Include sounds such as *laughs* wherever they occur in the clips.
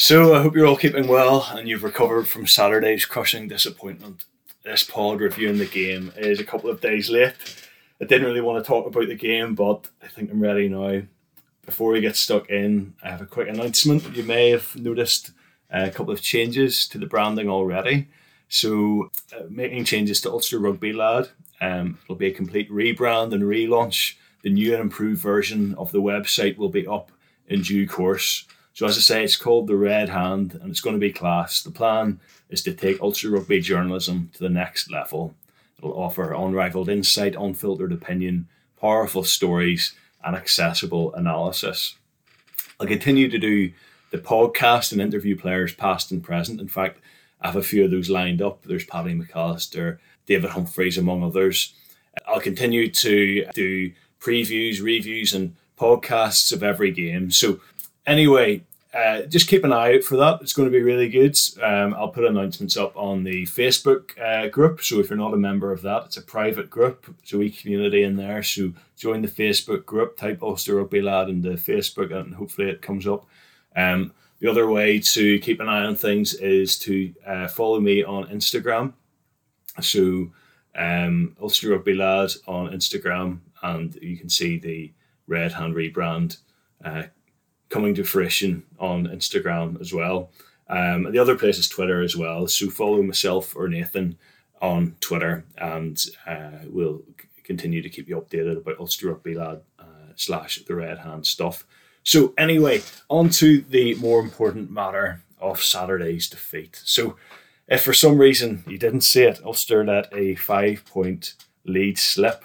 So I hope you're all keeping well and you've recovered from Saturday's crushing disappointment. This pod reviewing the game is a couple of days late. I didn't really want to talk about the game, but I think I'm ready now. Before we get stuck in, I have a quick announcement. You may have noticed a couple of changes to the branding already. So, uh, making changes to Ulster Rugby Lad. Um, it'll be a complete rebrand and relaunch. The new and improved version of the website will be up in due course. So as I say, it's called the Red Hand, and it's going to be class. The plan is to take Ulster Rugby journalism to the next level. It'll offer unrivaled insight, unfiltered opinion, powerful stories, and accessible analysis. I'll continue to do the podcast and interview players past and present. In fact, I have a few of those lined up. There's Paddy McAllister, David Humphreys, among others. I'll continue to do previews, reviews, and podcasts of every game. So, anyway, uh, just keep an eye out for that. It's going to be really good. Um, I'll put announcements up on the Facebook uh, group. So if you're not a member of that, it's a private group. So we community in there. So join the Facebook group, type Ulster Rugby Lad into Facebook, and hopefully it comes up. Um, the other way to keep an eye on things is to uh, follow me on Instagram. So um, Ulster Rugby Lad on Instagram, and you can see the Red Hand rebrand uh, coming to fruition on Instagram as well. Um, the other place is Twitter as well. So follow myself or Nathan on Twitter, and uh, we'll continue to keep you updated about Ulster Rugby Lad uh, slash the Red Hand stuff. So anyway, on to the more important matter of Saturday's defeat. So if for some reason you didn't see it, Ulster let a five point lead slip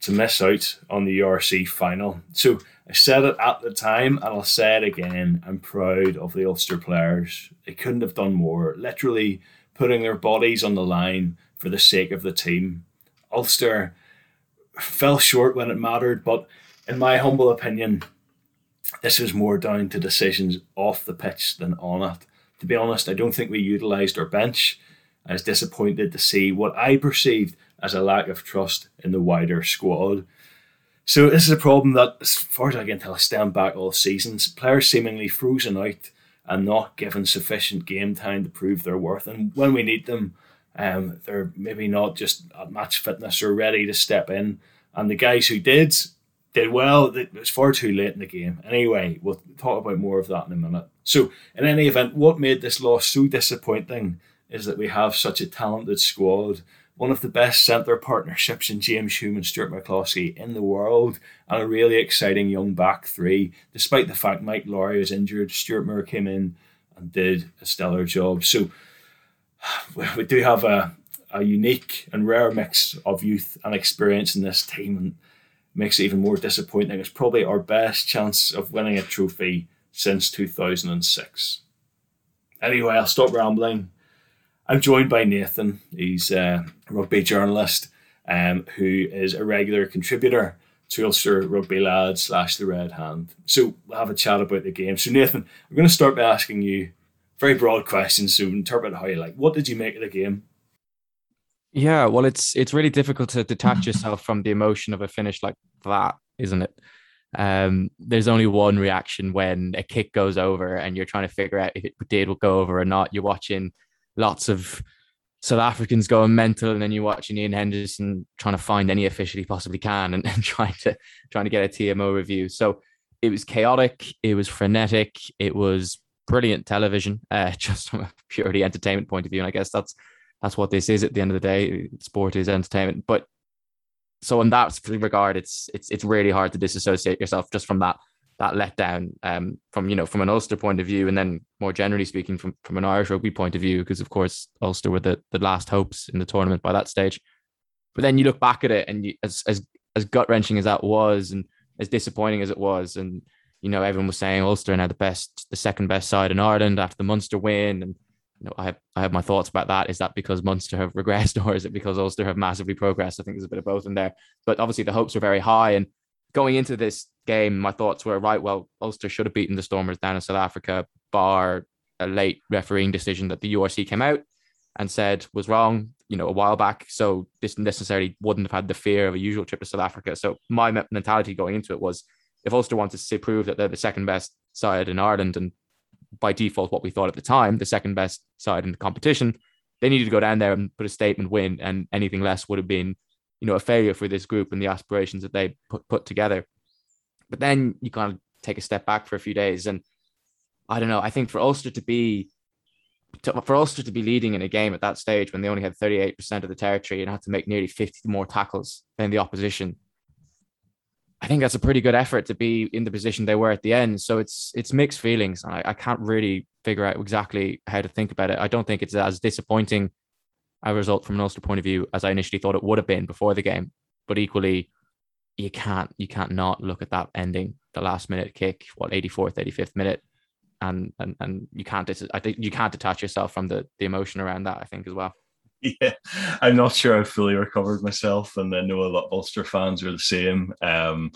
to miss out on the URC final. So I said it at the time and I'll say it again. I'm proud of the Ulster players. They couldn't have done more, literally putting their bodies on the line for the sake of the team. Ulster fell short when it mattered, but in my humble opinion, this was more down to decisions off the pitch than on it. To be honest, I don't think we utilised our bench. I was disappointed to see what I perceived as a lack of trust in the wider squad. So this is a problem that, as far as I can tell, stand back all seasons. Players seemingly frozen out and not given sufficient game time to prove their worth. And when we need them, um, they're maybe not just at match fitness or ready to step in. And the guys who did did well. It was far too late in the game. Anyway, we'll talk about more of that in a minute. So, in any event, what made this loss so disappointing is that we have such a talented squad one of the best centre partnerships in James Hume and Stuart McCloskey in the world, and a really exciting young back three. Despite the fact Mike Lowry was injured, Stuart Moore came in and did a stellar job. So *sighs* we do have a, a unique and rare mix of youth and experience in this team, and makes it even more disappointing. It's probably our best chance of winning a trophy since 2006. Anyway, I'll stop rambling I'm joined by Nathan. He's a rugby journalist um, who is a regular contributor to Ulster Rugby Lad slash the Red Hand. So we'll have a chat about the game. So Nathan, I'm going to start by asking you very broad questions. So interpret how you like. What did you make of the game? Yeah, well, it's it's really difficult to detach yourself from the emotion of a finish like that, isn't it? Um, there's only one reaction when a kick goes over and you're trying to figure out if it did go over or not. You're watching lots of South Africans going mental, and then you're watching Ian Henderson trying to find any official he possibly can and, *laughs* and trying to trying to get a TMO review. So it was chaotic, it was frenetic, it was brilliant television, *laughs* uh, just from a purely entertainment point of view. And I guess that's that's what this is at the end of the day. Sport is entertainment. But so in that regard, it's it's it's really hard to disassociate yourself just from that that letdown um, from you know from an Ulster point of view, and then more generally speaking from from an Irish rugby point of view, because of course Ulster were the, the last hopes in the tournament by that stage. But then you look back at it, and you, as as as gut wrenching as that was, and as disappointing as it was, and you know everyone was saying Ulster now the best, the second best side in Ireland after the Munster win, and you know I have I have my thoughts about that. Is that because Munster have *laughs* regressed, or is it because Ulster have massively progressed? I think there's a bit of both in there. But obviously the hopes were very high, and going into this game, my thoughts were right. Well, Ulster should have beaten the Stormers down in South Africa, bar a late refereeing decision that the URC came out and said was wrong, you know, a while back. So this necessarily wouldn't have had the fear of a usual trip to South Africa. So my mentality going into it was, if Ulster wanted to prove that they're the second best side in Ireland and by default what we thought at the time, the second best side in the competition. They needed to go down there and put a statement win, and anything less would have been, you know, a failure for this group and the aspirations that they put put together. But then you kind of take a step back for a few days, and I don't know. I think for Ulster to be to, for Ulster to be leading in a game at that stage when they only had 38% of the territory and had to make nearly 50 more tackles than the opposition I think that's a pretty good effort to be in the position they were at the end. So it's it's mixed feelings. I, I can't really figure out exactly how to think about it. I don't think it's as disappointing a result from an Ulster point of view as I initially thought it would have been before the game. But equally, you can't you can't not look at that ending, the last minute kick, what 84th, 85th minute, and and and you can't. I think you can't detach yourself from the the emotion around that. I think as well. *laughs* yeah, I'm not sure I've fully recovered myself, and I know a lot of Ulster fans are the same. Um,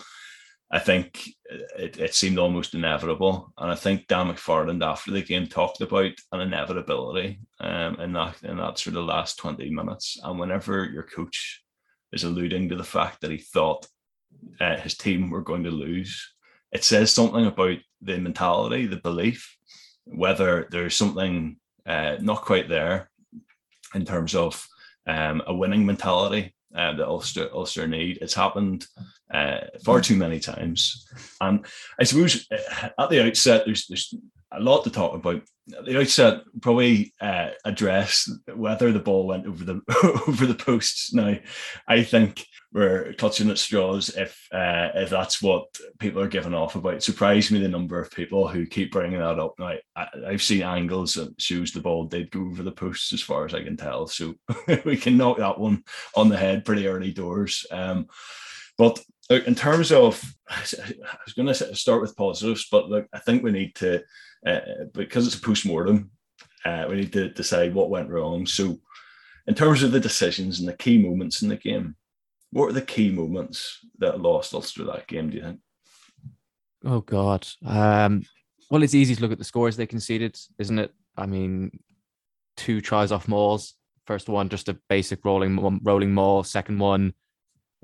I think it, it seemed almost inevitable, and I think Dan McFarland after the game talked about an inevitability um, in that in that sort of last twenty minutes. And whenever your coach is alluding to the fact that he thought uh, his team were going to lose, it says something about the mentality, the belief, whether there's something uh, not quite there in terms of um, a winning mentality uh, that Ulster, Ulster need. It's happened uh, far too many times. And I suppose uh, at the outset, there's, there's a lot to talk about. At the outset, probably uh, address whether the ball went over the *laughs* over the posts. Now, I think we're clutching at straws if uh, if that's what people are giving off about. It surprised me the number of people who keep bringing that up. Now I, have seen angles that shows the ball did go over the posts as far as I can tell, so *laughs* we can knock that one on the head pretty early doors. Um, but in terms of, *sighs* I was going to start with positives, but look, I think we need to uh, because it's a post mortem. Uh, we need to decide what went wrong. So, in terms of the decisions and the key moments in the game, what were the key moments that lost Ulster that game? Do you think? Oh God. Um, well, it's easy to look at the scores they conceded, isn't it? I mean, two tries off mauls. First one, just a basic rolling rolling maul. Second one,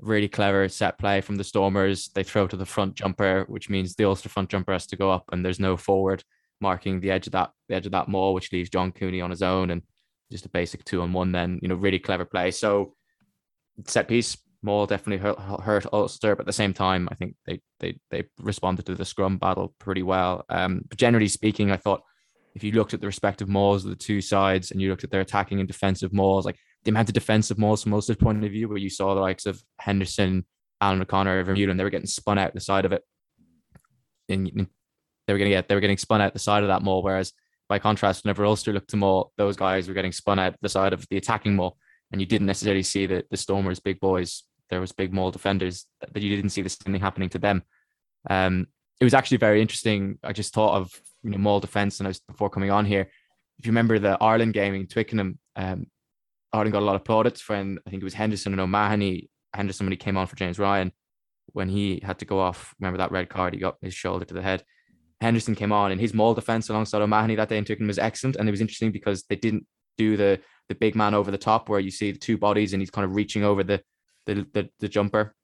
really clever set play from the Stormers. They throw to the front jumper, which means the Ulster front jumper has to go up, and there's no forward marking the edge of that the edge of that maul, which leaves John Cooney on his own, and just a basic two on one. Then you know, really clever play. So set piece, Maul definitely hurt, hurt Ulster, but at the same time, I think they they they responded to the scrum battle pretty well. Um, but generally speaking, I thought if you looked at the respective mauls of the two sides and you looked at their attacking and defensive mauls, like the amount of defensive mauls from Ulster's point of view, where you saw the likes of Henderson, Alan O'Connor, Vermeulen, they were getting spun out the side of it. And they were to get they were getting spun out the side of that maul, whereas by contrast, whenever Ulster looked to maul, those guys were getting spun out the side of the attacking maul, and you didn't necessarily see the the Stormers' big boys there was big maul defenders that you didn't see the same thing happening to them. Um, it was actually very interesting. I just thought of you know maul defense, and I was before coming on here. If you remember the Ireland game in Twickenham, um, Ireland got a lot of plaudits when I think it was Henderson and O'Mahony. Henderson when he came on for James Ryan, when he had to go off. Remember that red card? He got his shoulder to the head. Henderson came on, and his maul defense alongside O'Mahony that day in Twickenham was excellent. And it was interesting because they didn't do the the big man over the top where you see the two bodies and he's kind of reaching over the the, the, the jumper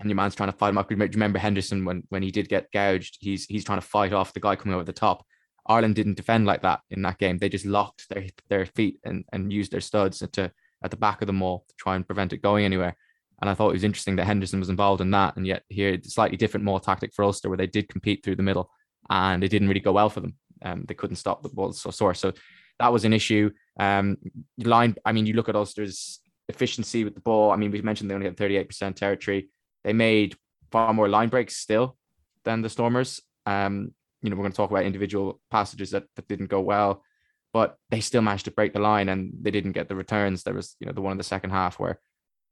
and your man's trying to fight him off. Remember Henderson when when he did get gouged, he's he's trying to fight off the guy coming over the top. Ireland didn't defend like that in that game. They just locked their their feet and and used their studs to at the back of the maul to try and prevent it going anywhere. And I thought it was interesting that Henderson was involved in that. And yet here, slightly different maul tactic for Ulster, where they did compete through the middle, and it didn't really go well for them. Um, they couldn't stop the ball so sore. So that was an issue. Um, line. I mean, you look at Ulster's efficiency with the ball. I mean, we mentioned they only had 38% territory. They made far more line breaks still than the Stormers. Um, you know, we're going to talk about individual passages that, that didn't go well, but they still managed to break the line and they didn't get the returns. There was, you know, the one in the second half where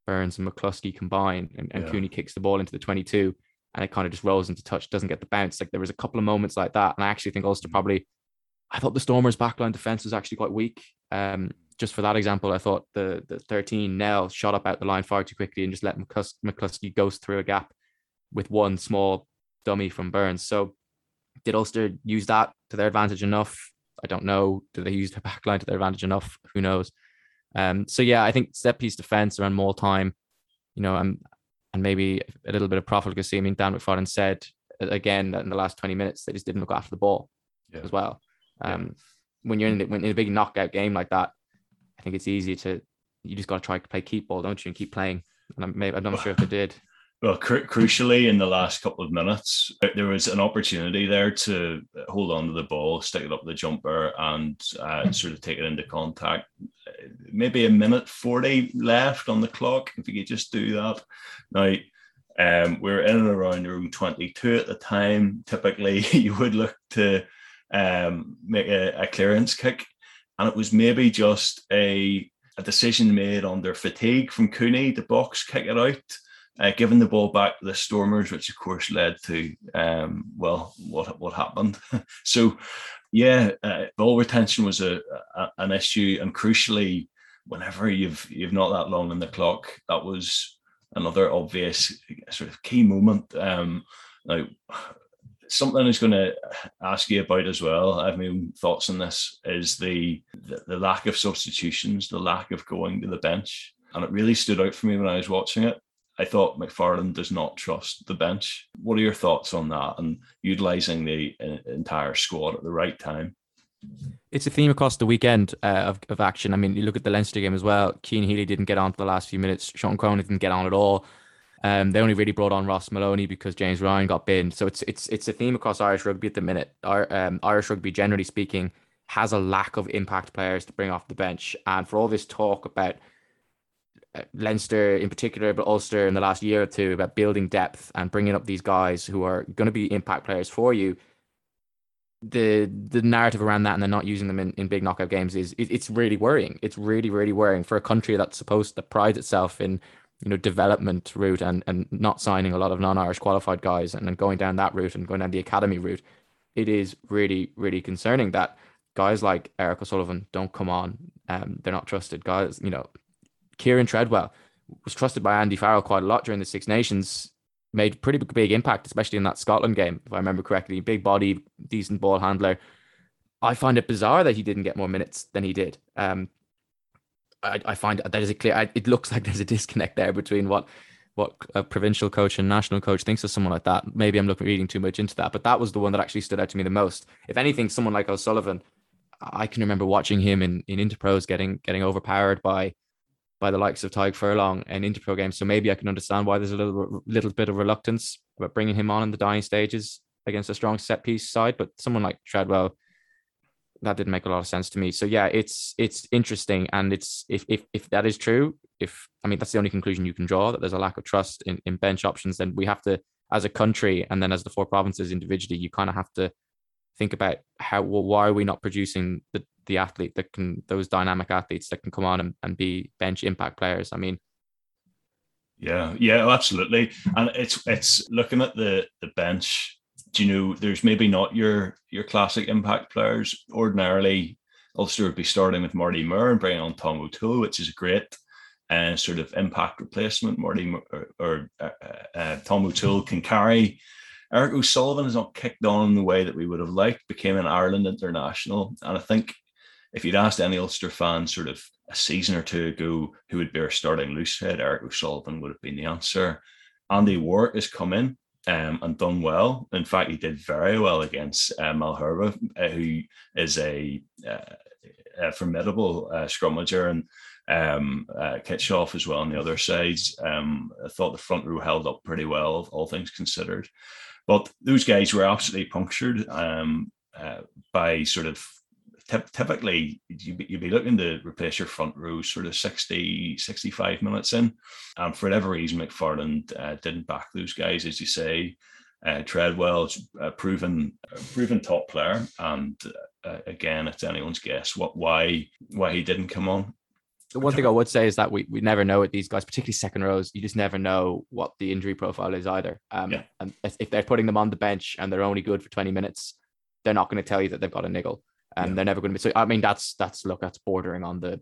Burns and McCloskey combine and, and yeah. Cooney kicks the ball into the 22 and it kind of just rolls into touch, doesn't get the bounce. Like there was a couple of moments like that. And I actually think Ulster probably, I thought the Stormers backline defense was actually quite weak. Um, just for that example, I thought the the 13 Nel shot up out the line far too quickly and just let McClus- McCloskey ghost through a gap with one small dummy from Burns. So did Ulster use that to their advantage enough? I don't know. Did they use their backline to their advantage enough? Who knows? Um, so yeah, I think set piece defense around more time, you know, and and maybe a little bit of profligacy. I mean, Dan McFarland said again that in the last 20 minutes they just didn't look after the ball yeah. as well. Um, yeah. when you're in, the, when in a big knockout game like that, I think it's easy to you just got to try to play keep ball, don't you, and keep playing. And I'm, maybe, I'm not sure if they did. Well, cru- crucially, in the last couple of minutes, uh, there was an opportunity there to hold on to the ball, stick it up the jumper, and uh, sort of take it into contact. Maybe a minute 40 left on the clock. If you could just do that. Now, um, we are in and around room 22 at the time. Typically, *laughs* you would look to um, make a, a clearance kick, and it was maybe just a, a decision made under fatigue from Cooney to box kick it out uh, giving the ball back to the Stormers, which of course led to um, well, what what happened. *laughs* so, yeah, uh, ball retention was a, a, an issue, and crucially, whenever you've you've not that long in the clock, that was another obvious sort of key moment. Um, now, something I was going to ask you about as well. I have my own thoughts on this. Is the, the the lack of substitutions, the lack of going to the bench, and it really stood out for me when I was watching it. I thought McFarland does not trust the bench. What are your thoughts on that and utilising the uh, entire squad at the right time? It's a theme across the weekend uh, of, of action. I mean, you look at the Leinster game as well. Cian Healy didn't get on for the last few minutes. Sean Cronin didn't get on at all. Um, they only really brought on Ross Molony because James Ryan got binned. So it's it's it's a theme across Irish rugby at the minute. Our, um, Irish rugby, generally speaking, has a lack of impact players to bring off the bench. And for all this talk about Leinster in particular, but Ulster in the last year or two about building depth and bringing up these guys who are going to be impact players for you. The the narrative around that and they're not using them in, in big knockout games is it, it's really worrying. It's really really worrying for a country that's supposed to pride itself in you know development route and and not signing a lot of non-Irish qualified guys and then going down that route and going down the academy route. It is really really concerning that guys like Eric O'Sullivan don't come on. Um, they're not trusted guys. You know Kieran Treadwell was trusted by Andy Farrell quite a lot during the Six Nations, made pretty big impact, especially in that Scotland game, if I remember correctly. Big body, decent ball handler. I find it bizarre that he didn't get more minutes than he did. Um, I, I find that is a clear. I, it looks like there's a disconnect there between what what a provincial coach and national coach thinks of someone like that. Maybe I'm looking reading too much into that, but that was the one that actually stood out to me the most. If anything, someone like O'Sullivan, I can remember watching him in in Interpros getting getting overpowered by by the likes of Tadhg Furlong and Interpro games. So maybe I can understand why there's a little little bit of reluctance about bringing him on in the dying stages against a strong set piece side. But someone like Treadwell, that didn't make a lot of sense to me. So yeah, it's it's interesting, and it's if if if that is true, if I mean that's the only conclusion you can draw that there's a lack of trust in in bench options, then we have to as a country and then as the four provinces individually, you kind of have to think about how well, why are we not producing the the athlete that can those dynamic athletes that can come on and, and be bench impact players. I mean, yeah, yeah, absolutely. And it's it's looking at the the bench. Do you know there's maybe not your your classic impact players. Ordinarily, Ulster would be starting with Marty Moore and bringing on Tom O'Toole, which is a great uh, sort of impact replacement. Marty or, or uh, uh, Tom O'Toole can carry Eric O'Sullivan has not kicked on in the way that we would have liked, became an Ireland international. And I think if you'd asked any Ulster fan sort of a season or two ago who would be our starting loose head, Eric O'Sullivan would have been the answer. Andy Ward has come in um, and done well. In fact, he did very well against uh, Malherbe, uh, who is a, uh, a formidable uh, scrummager, and um, uh, Kitshoff as well on the other sides. Um, I thought the front row held up pretty well, all things considered. But those guys were absolutely punctured um, uh, by sort of typically you'd be, looking to replace your front row sort of 60, 65 minutes in. And for whatever reason, McFarland uh, didn't back those guys, as you say. Uh, Treadwell's a proven, a proven top player, and uh, again, it's anyone's guess what why why he didn't come on. The one thing I would say is that we, we never know with these guys, particularly second rows. You just never know what the injury profile is either. Um, yeah. And if they're putting them on the bench and they're only good for 20 minutes, they're not going to tell you that they've got a niggle and yeah. they're never going to be. So I mean, that's that's look, that's bordering on the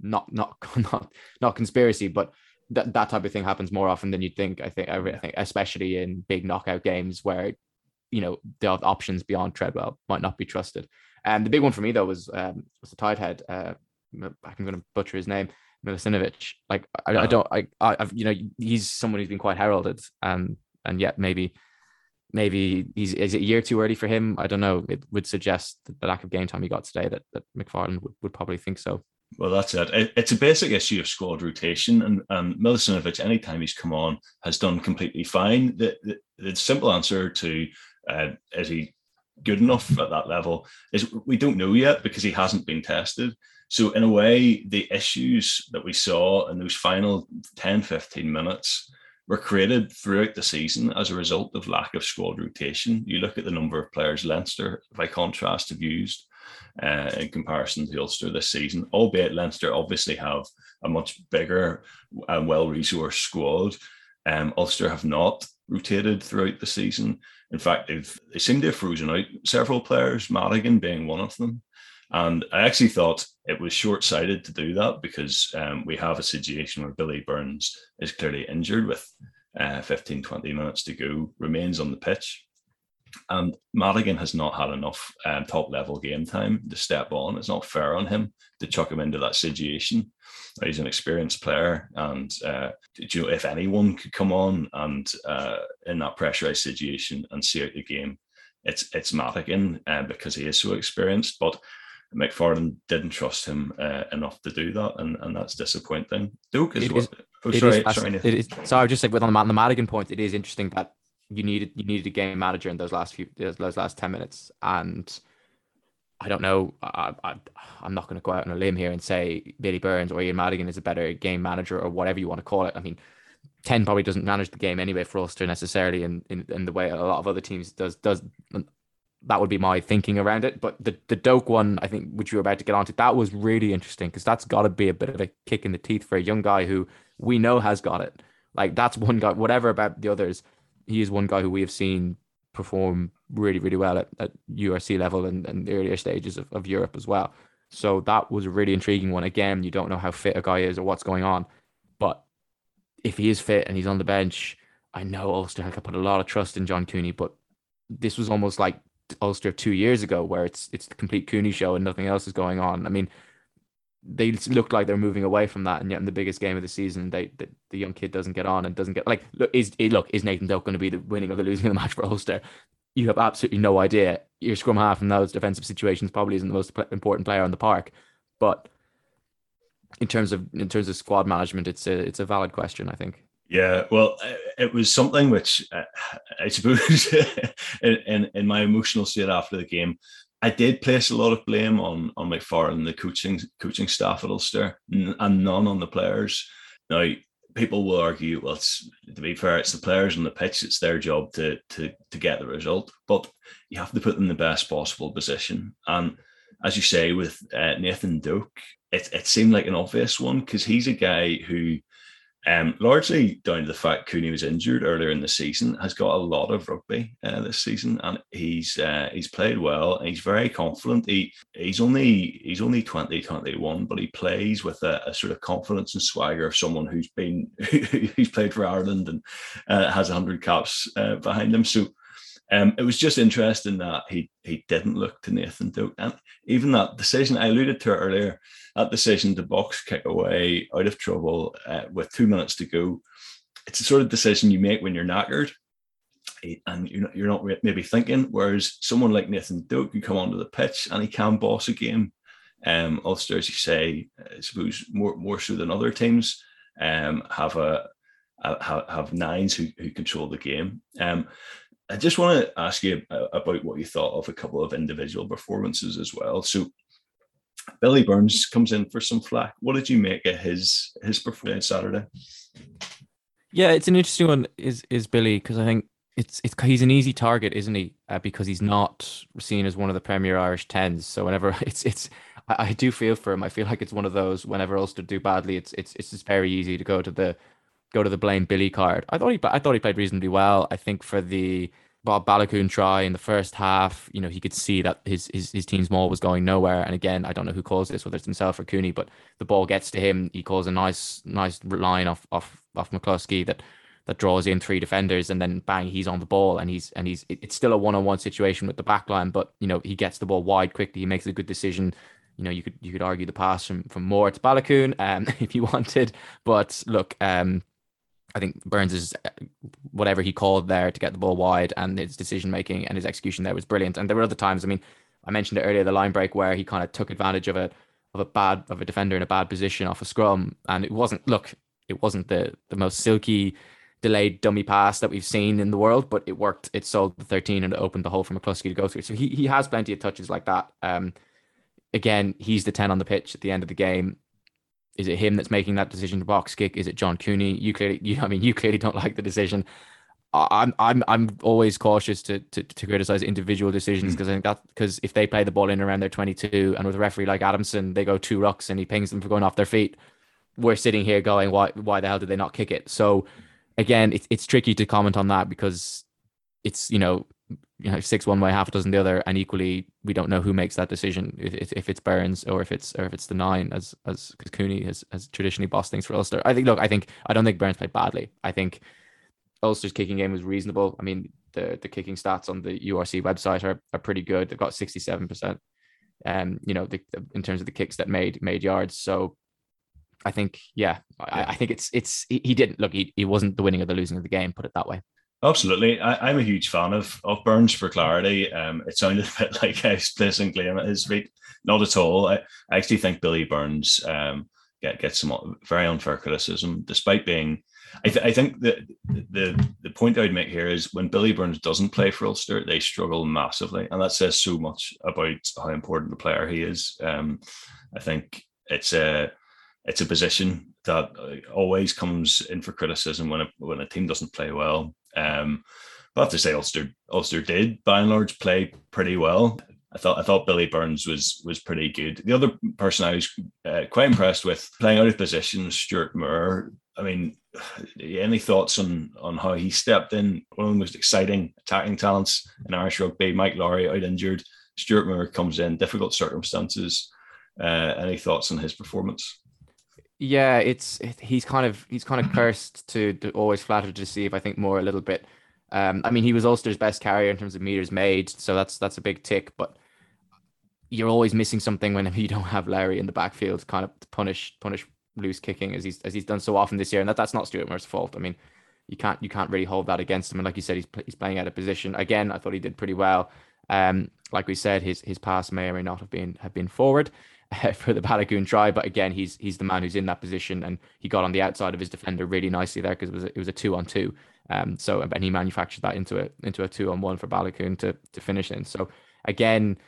not not *laughs* not not conspiracy, but that that type of thing happens more often than you'd think. I think I think especially in big knockout games where you know the options beyond Treadwell might not be trusted. And the big one for me though was um, was the tight head. Uh, I'm going to butcher his name, Milosinovic. Like I, I don't I, I have you know he's someone who's been quite heralded, and and yet maybe maybe he's is it a year too early for him? I don't know. It would suggest the lack of game time he got today that, that McFarland would, would probably think so. Well, that's it. it. It's a basic issue of squad rotation, and and Milicevic, anytime he's come on, has done completely fine. The the, the simple answer to uh, is he good enough at that level is we don't know yet because he hasn't been tested. So in a way, the issues that we saw in those final 10, 15 minutes were created throughout the season as a result of lack of squad rotation. You look at the number of players Leinster, by contrast, have used uh, in comparison to Ulster this season, albeit Leinster obviously have a much bigger and well-resourced squad. Um, Ulster have not rotated throughout the season. In fact, they've they seem to have frozen out several players, Madigan being one of them. And I actually thought it was short sighted to do that because um, we have a situation where Billy Burns is clearly injured with uh, 15, 20 minutes to go, remains on the pitch. And Madigan has not had enough um, top level game time to step on. It's not fair on him to chuck him into that situation. He's an experienced player, and uh, you know if anyone could come on and uh, in that pressurized situation and see out the game, it's it's Madigan uh, because he is so experienced. But McFarland didn't trust him uh, enough to do that, and, and that's disappointing. Doak is, what, oh, sorry, is, sorry, it is, so I was just like with on the, the Madigan point, it is interesting that you needed you needed a game manager in those last few those last ten minutes, and I don't know. I, I I'm not going to go out on a limb here and say Billy Burns or Ian Madigan is a better game manager or whatever you want to call it. I mean, ten probably doesn't manage the game anyway for Ulster necessarily in, in, in the way a lot of other teams does does that would be my thinking around it. But the the Doak one, I think, which you were about to get onto, that was really interesting because that's got to be a bit of a kick in the teeth for a young guy who we know has got it. Like that's one guy. Whatever about the others, he is one guy who we have seen perform really, really well at, at URC level and, and the earlier stages of, of Europe as well. So that was a really intriguing one. Again, you don't know how fit a guy is or what's going on, but if he is fit and he's on the bench, I know Ulster have put a lot of trust in John Cooney, but this was almost like Ulster two years ago, where it's it's the complete Cooney show and nothing else is going on. I mean, they look like they're moving away from that, and yet in the biggest game of the season, they the, young kid doesn't get on and doesn't get like look is look is Nathan Doak going to be the winning or the losing of the match for Ulster? You have absolutely no idea. Your scrum half in those defensive situations probably isn't the most important player on the park, but in terms of in terms of squad management, it's a it's a valid question, I think. Yeah, well, it was something which uh, I suppose *laughs* in, in, in my emotional state after the game, I did place a lot of blame on on McFarland, the coaching coaching staff at Ulster, and none on the players. Now, people will argue, well, to be fair, it's the players on the pitch; it's their job to to to get the result. But you have to put them in the best possible position. And as you say, with uh, Nathan Doak, it it seemed like an obvious one because he's a guy who um, largely down to the fact Cooney was injured earlier in the season, has got a lot of rugby uh, this season, and he's uh, he's played well. He's very confident. He he's only he's only 20, 21, but he plays with a, a sort of confidence and swagger of someone who's been *laughs* who's played for Ireland and uh, has hundred caps uh, behind him. So um, it was just interesting that he he didn't look to Nathan Doak, and even that decision I alluded to earlier, that decision to box kick away out of trouble uh, with two minutes to go. It's a sort of decision you make when you're knackered, and you're not, you're not maybe thinking. Whereas someone like Nathan Doak can come onto the pitch and he can boss a game. Um, Ulster, as you say, I suppose more more so than other teams, um, have a have, have nines who, who control the game. Um, I just want to ask you about what you thought of a couple of individual performances as well. So Billy Burns comes in for some flack. What did you make of his his performance Saturday? Yeah, it's an interesting one. Is is Billy because I think it's it's he's an easy target, isn't he? Uh, because he's not seen as one of the premier Irish tens. So whenever *laughs* it's it's I, I, do feel for him. I feel like it's one of those whenever Ulster do badly, it's it's it's just very easy to go to the go to the blame Billy card. I thought he I thought he played reasonably well. I think for the Bob Baloucoune try in the first half, you know, he could see that his, his his team's ball was going nowhere. And again, I don't know who calls this, whether it's himself or Cooney, but the ball gets to him. He calls a nice nice line off off off McCloskey that that draws in three defenders, and then bang, he's on the ball, and he's and he's it's still a one on one situation with the back line, but you know he gets the ball wide quickly. He makes a good decision. You know, you could you could argue the pass from from Moore to Baloucoune, um, *laughs* if you wanted, but look, um, I think Burns is uh, whatever he called there to get the ball wide and his decision making and his execution there was brilliant. And there were other times, I mean, I mentioned it earlier, the line break where he kind of took advantage of a of a bad of a defender in a bad position off a scrum, and it wasn't look, it wasn't the the most silky delayed dummy pass that we've seen in the world, but it worked. It sold the 13 and it opened the hole for McCloskey to go through. So he he has plenty of touches like that. Um, again, he's the 10 on the pitch at the end of the game. Is it him that's making that decision to box kick? Is it John Cooney? You clearly, you, I mean, you clearly don't like the decision. I'm I'm I'm always cautious to to, to criticize individual decisions because mm. I think that because if they play the ball in around their 22 and with a referee like Adamson, they go two rucks and he pings them for going off their feet. We're sitting here going, why why the hell did they not kick it? So again, it's it's tricky to comment on that because it's you know you know six one way, half a dozen the other, and equally we don't know who makes that decision if, if it's Burns or if it's or if it's the nine as as Cooney has has traditionally bossed things for Ulster. I think look, I think I don't think Burns played badly. I think Ulster's kicking game was reasonable. I mean, the the kicking stats on the URC website are, are pretty good. They've got 67%. Um, you know, the, the, in terms of the kicks that made made yards. So I think, yeah, I, I think it's it's he, he, didn't look. He, he wasn't the winning or the losing of the game. Put it that way. Absolutely, I, am a huge fan of of Burns for clarity. Um, it sounded *laughs* a bit like I was placing blame at his feet. Not at all. I, I actually think Billy Burns um, get gets some very unfair criticism, despite being I, th- I think that the the point I would make here is when Billy Burns doesn't play for Ulster, they struggle massively, and that says so much about how important the player he is. Um, I think it's a it's a position that always comes in for criticism when a when a team doesn't play well. Um, but I have to say Ulster Ulster did by and large play pretty well. I thought I thought Billy Burns was was pretty good. The other person I was uh, quite impressed with playing out of position, Stuart Moore. I mean, any thoughts on on how he stepped in? One of the most exciting attacking talents in Irish rugby. Mike Lowry out injured. Stuart Moore comes in difficult circumstances. Uh, any thoughts on his performance? Yeah, it's it, he's kind of he's kind of *clears throat* cursed to, to always flatter to deceive. I think more a little bit. Um, I mean, he was Ulster's best carrier in terms of meters made, so that's that's a big tick. But you're always missing something when *laughs* you don't have Lowry in the backfield, kind of to punish punish loose kicking as he's as he's done so often this year, and that, that's not Stuart Moore's fault. I mean, you can't you can't really hold that against him. And like you said, he's he's playing out of position again. I thought he did pretty well. Um, like we said, his his pass may or may not have been have been forward *laughs* for the Baloucoune try, but again, he's he's the man who's in that position, and he got on the outside of his defender really nicely there because it was a, it was a two on two. Um, so and he manufactured that into a into a two on one for Baloucoune to to finish in. So again,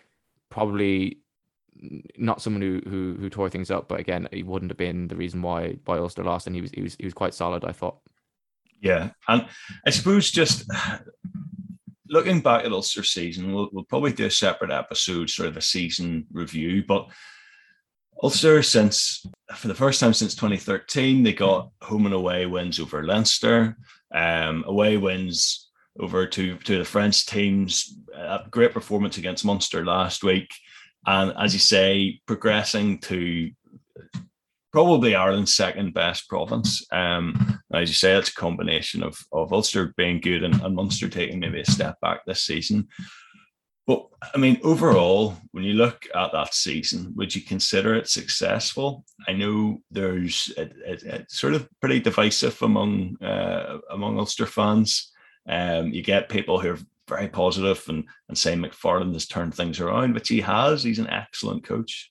probably not someone who, who who tore things up, but again, he wouldn't have been the reason why why Ulster lost, and he was he was he was quite solid. I thought. Yeah, and I suppose just looking back at Ulster season, we'll, we'll probably do a separate episode, sort of a season review. But Ulster, since for the first time since 2013, they got home and away wins over Leinster, um, away wins over to to the French teams. A great performance against Munster last week and as you say, progressing to probably Ireland's second best province. Um, as you say, it's a combination of, of Ulster being good and, and Munster taking maybe a step back this season. But I mean, overall, when you look at that season, would you consider it successful? I know there's it, it, it's sort of pretty divisive among uh, among Ulster fans. Um, you get people who are very positive and, and say McFarland has turned things around, which he has. He's an excellent coach.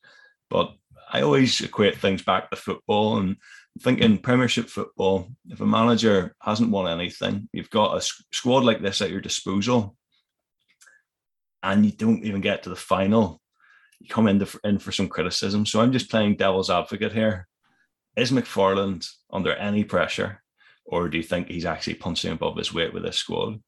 But I always equate things back to football and think in Premiership football, if a manager hasn't won anything, you've got a squad like this at your disposal, and you don't even get to the final, you come in, to, in for some criticism. So I'm just playing devil's advocate here. Is McFarland under any pressure, or do you think he's actually punching above his weight with this squad?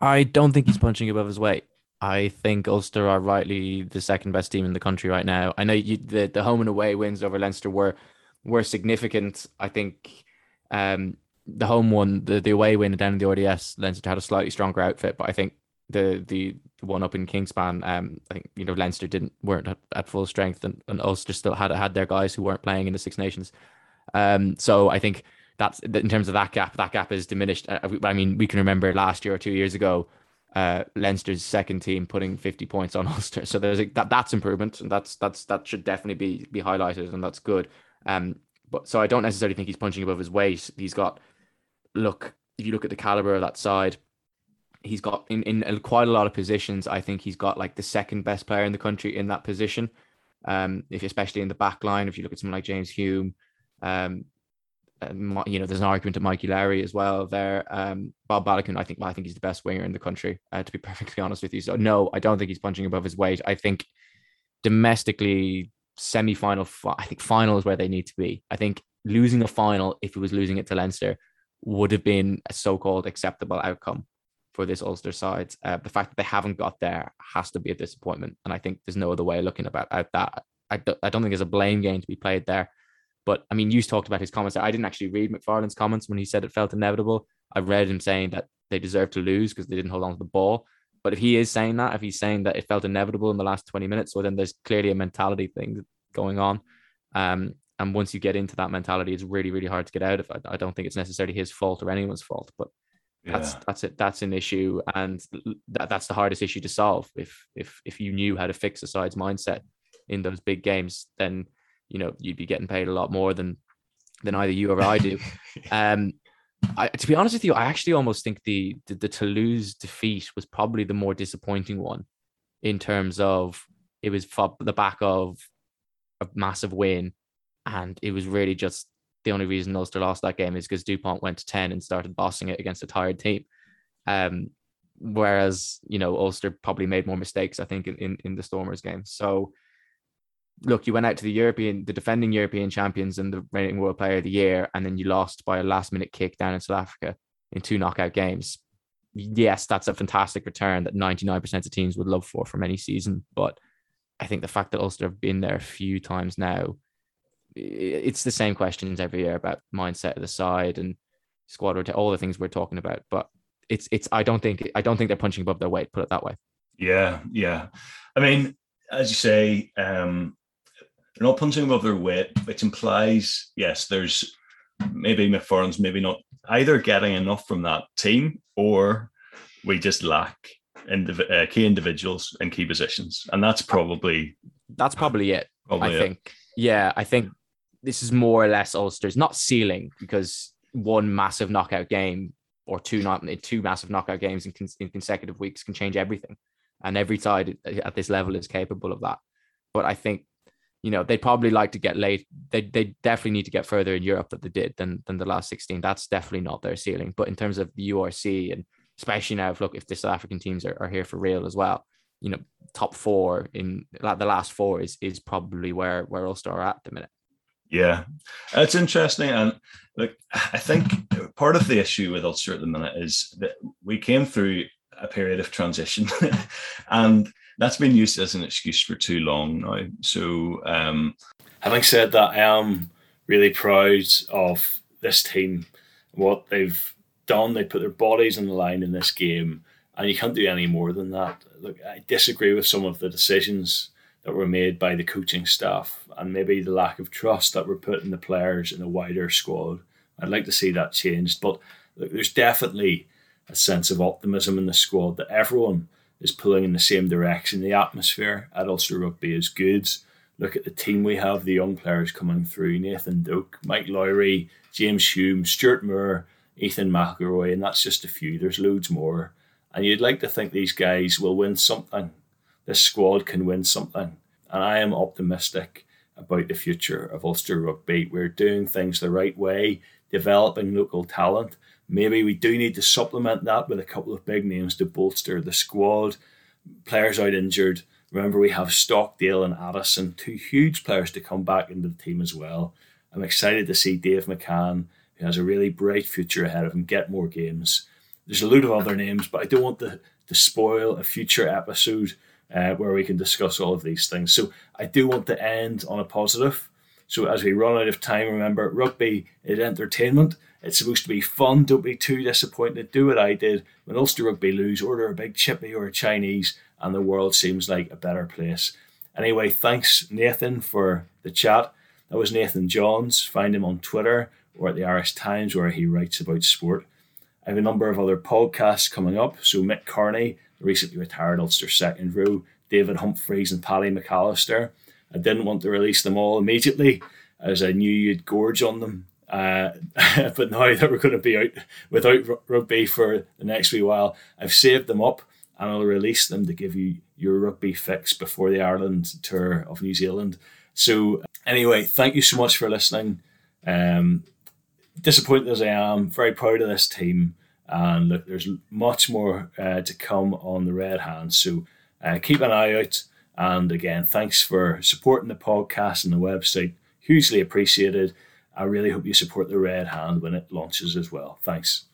I don't think he's punching above his weight. I think Ulster are rightly the second best team in the country right now. I know you, the the home and away wins over Leinster were were significant. I think um, the home one, the, the away win down in the RDS, Leinster had a slightly stronger outfit, but I think the the, one up in Kingspan, um, I think you know Leinster didn't weren't at, at full strength, and, and Ulster still had had their guys who weren't playing in the Six Nations. Um, so I think that's in terms of that gap. That gap is diminished. Uh, I mean, we can remember last year or two years ago, uh, Leinster's second team putting 50 points on *laughs* Ulster. So there's a, that that's improvement, and that's that's that should definitely be be highlighted, and that's good. Um, but so I don't necessarily think he's punching above his weight. He's got look if you look at the caliber of that side, he's got in, in quite a lot of positions. I think he's got like the second best player in the country in that position. Um, if especially in the back line, if you look at someone like James Hume, um, you know, there's an argument to Mikey Lowry as well there. Um, Bob Baloucoune, I think, I think he's the best winger in the country, uh, to be *laughs* perfectly honest with you. So no, I don't think he's punching above his weight. I think domestically, semi-final, I think final is where they need to be. I think losing a final, if it was losing it to Leinster, would have been a so-called acceptable outcome for this Ulster side. Uh, the fact that they haven't got there has to be a disappointment, and I think there's no other way of looking about at that. I don't, I don't think there's a blame game to be played there. But I mean, you talked about his comments. I didn't actually read McFarland's comments when he said it felt inevitable. I read him saying that they deserve to lose because they didn't hold on to the ball. But if he is saying that, if he's saying that it felt inevitable in the last 20 minutes, so then there's clearly a mentality thing going on. Um, and once you get into that mentality, it's really, really hard to get out of. I, I don't think it's necessarily his fault or anyone's fault, but that's yeah. that's it. That's an issue, and that, that's the hardest issue to solve. If if if you knew how to fix a side's mindset in those big games, then you know you'd be getting paid a lot more than than either you or I do. *laughs* um, I, to be honest with you, I actually almost think the, the, the Toulouse defeat was probably the more disappointing one, in terms of it was the back of a massive win, and it was really just the only reason Ulster lost that game is because Dupont went to ten and started bossing it against a tired team. Um, whereas you know Ulster probably made more mistakes, I think, in in, in the Stormers game. So look, you went out to the European, the defending European champions and the reigning World Player of the Year, and then you lost by a last minute kick down in South Africa in two knockout games. Yes, that's a fantastic return that 99% of teams would love for from any season. But I think the fact that Ulster have been there a few times now, it's the same questions every year about mindset of the side and squad rotation, all the things we're talking about. But it's it's I don't think I don't think they're punching above their weight. Put it that way. Yeah, yeah. I mean, as you say, um, they're not punching above their weight, which implies yes, there's maybe McFarland's maybe not either getting enough from that team or we just lack indiv- uh, key individuals in key positions, and that's probably that's probably it. Probably I it. think. Yeah, I think this is more or less Ulster's not ceiling because one massive knockout game or two not two massive knockout games in, in consecutive weeks can change everything, and every side at this level is capable of that. But I think you know, they'd probably like to get late. They they definitely need to get further in Europe that they did than than the last 16. That's definitely not their ceiling. But in terms of the URC and especially now, if look if the South African teams are, are here for real as well, you know, top four in like the last four is is probably where where Ulster are at the minute. Yeah, it's interesting, and look, I think part of the issue with Ulster at the minute is that we came through a period of transition, *laughs* and that's been used as an excuse for too long now. So, um, having said that, I am really proud of this team, what they've done. They put their bodies on the line in this game, and you can't do any more than that. Look, I disagree with some of the decisions that were made by the coaching staff and maybe the lack of trust that were put in the players in the wider squad. I'd like to see that changed, but there's definitely a sense of optimism in the squad that everyone is pulling in the same direction. The atmosphere at Ulster Rugby is good. Look at the team we have, the young players coming through Nathan Doak, Mike Lowry, James Hume, Stuart Moore, Ethan McIlroy, and that's just a few. There's loads more. And you'd like to think these guys will win something. This squad can win something. And I am optimistic about the future of Ulster Rugby. We're doing things the right way, developing local talent, Maybe we do need to supplement that with a couple of big names to bolster the squad. Players out injured. Remember, we have Stockdale and Addison, two huge players to come back into the team as well. I'm excited to see Dave McCann, who has a really bright future ahead of him, get more games. There's a load of other names, but I don't want to, to spoil a future episode uh, where we can discuss all of these things. So I do want to end on a positive. So as we run out of time, remember rugby is entertainment. It's supposed to be fun. Don't be too disappointed. Do what I did when Ulster Rugby lose. Order a big chippy or a Chinese, and the world seems like a better place. Anyway, thanks Nathan for the chat. That was Nathan Johns. Find him on Twitter or at the Irish Times where he writes about sport. I have a number of other podcasts coming up. So Mick Kearney, the recently retired Ulster second row, David Humphreys and Paddy McAllister. I didn't want to release them all immediately as I knew you'd gorge on them. Uh, *laughs* but now that we're going to be out without rugby for the next wee while, I've saved them up and I'll release them to give you your rugby fix before the Ireland tour of New Zealand. So, anyway, thank you so much for listening. Um, disappointed as I am, very proud of this team. And look, there's much more uh, to come on the Red Hand. So, uh, keep an eye out. And again, thanks for supporting the podcast and the website. Hugely appreciated. I really hope you support the Red Hand when it launches as well. Thanks.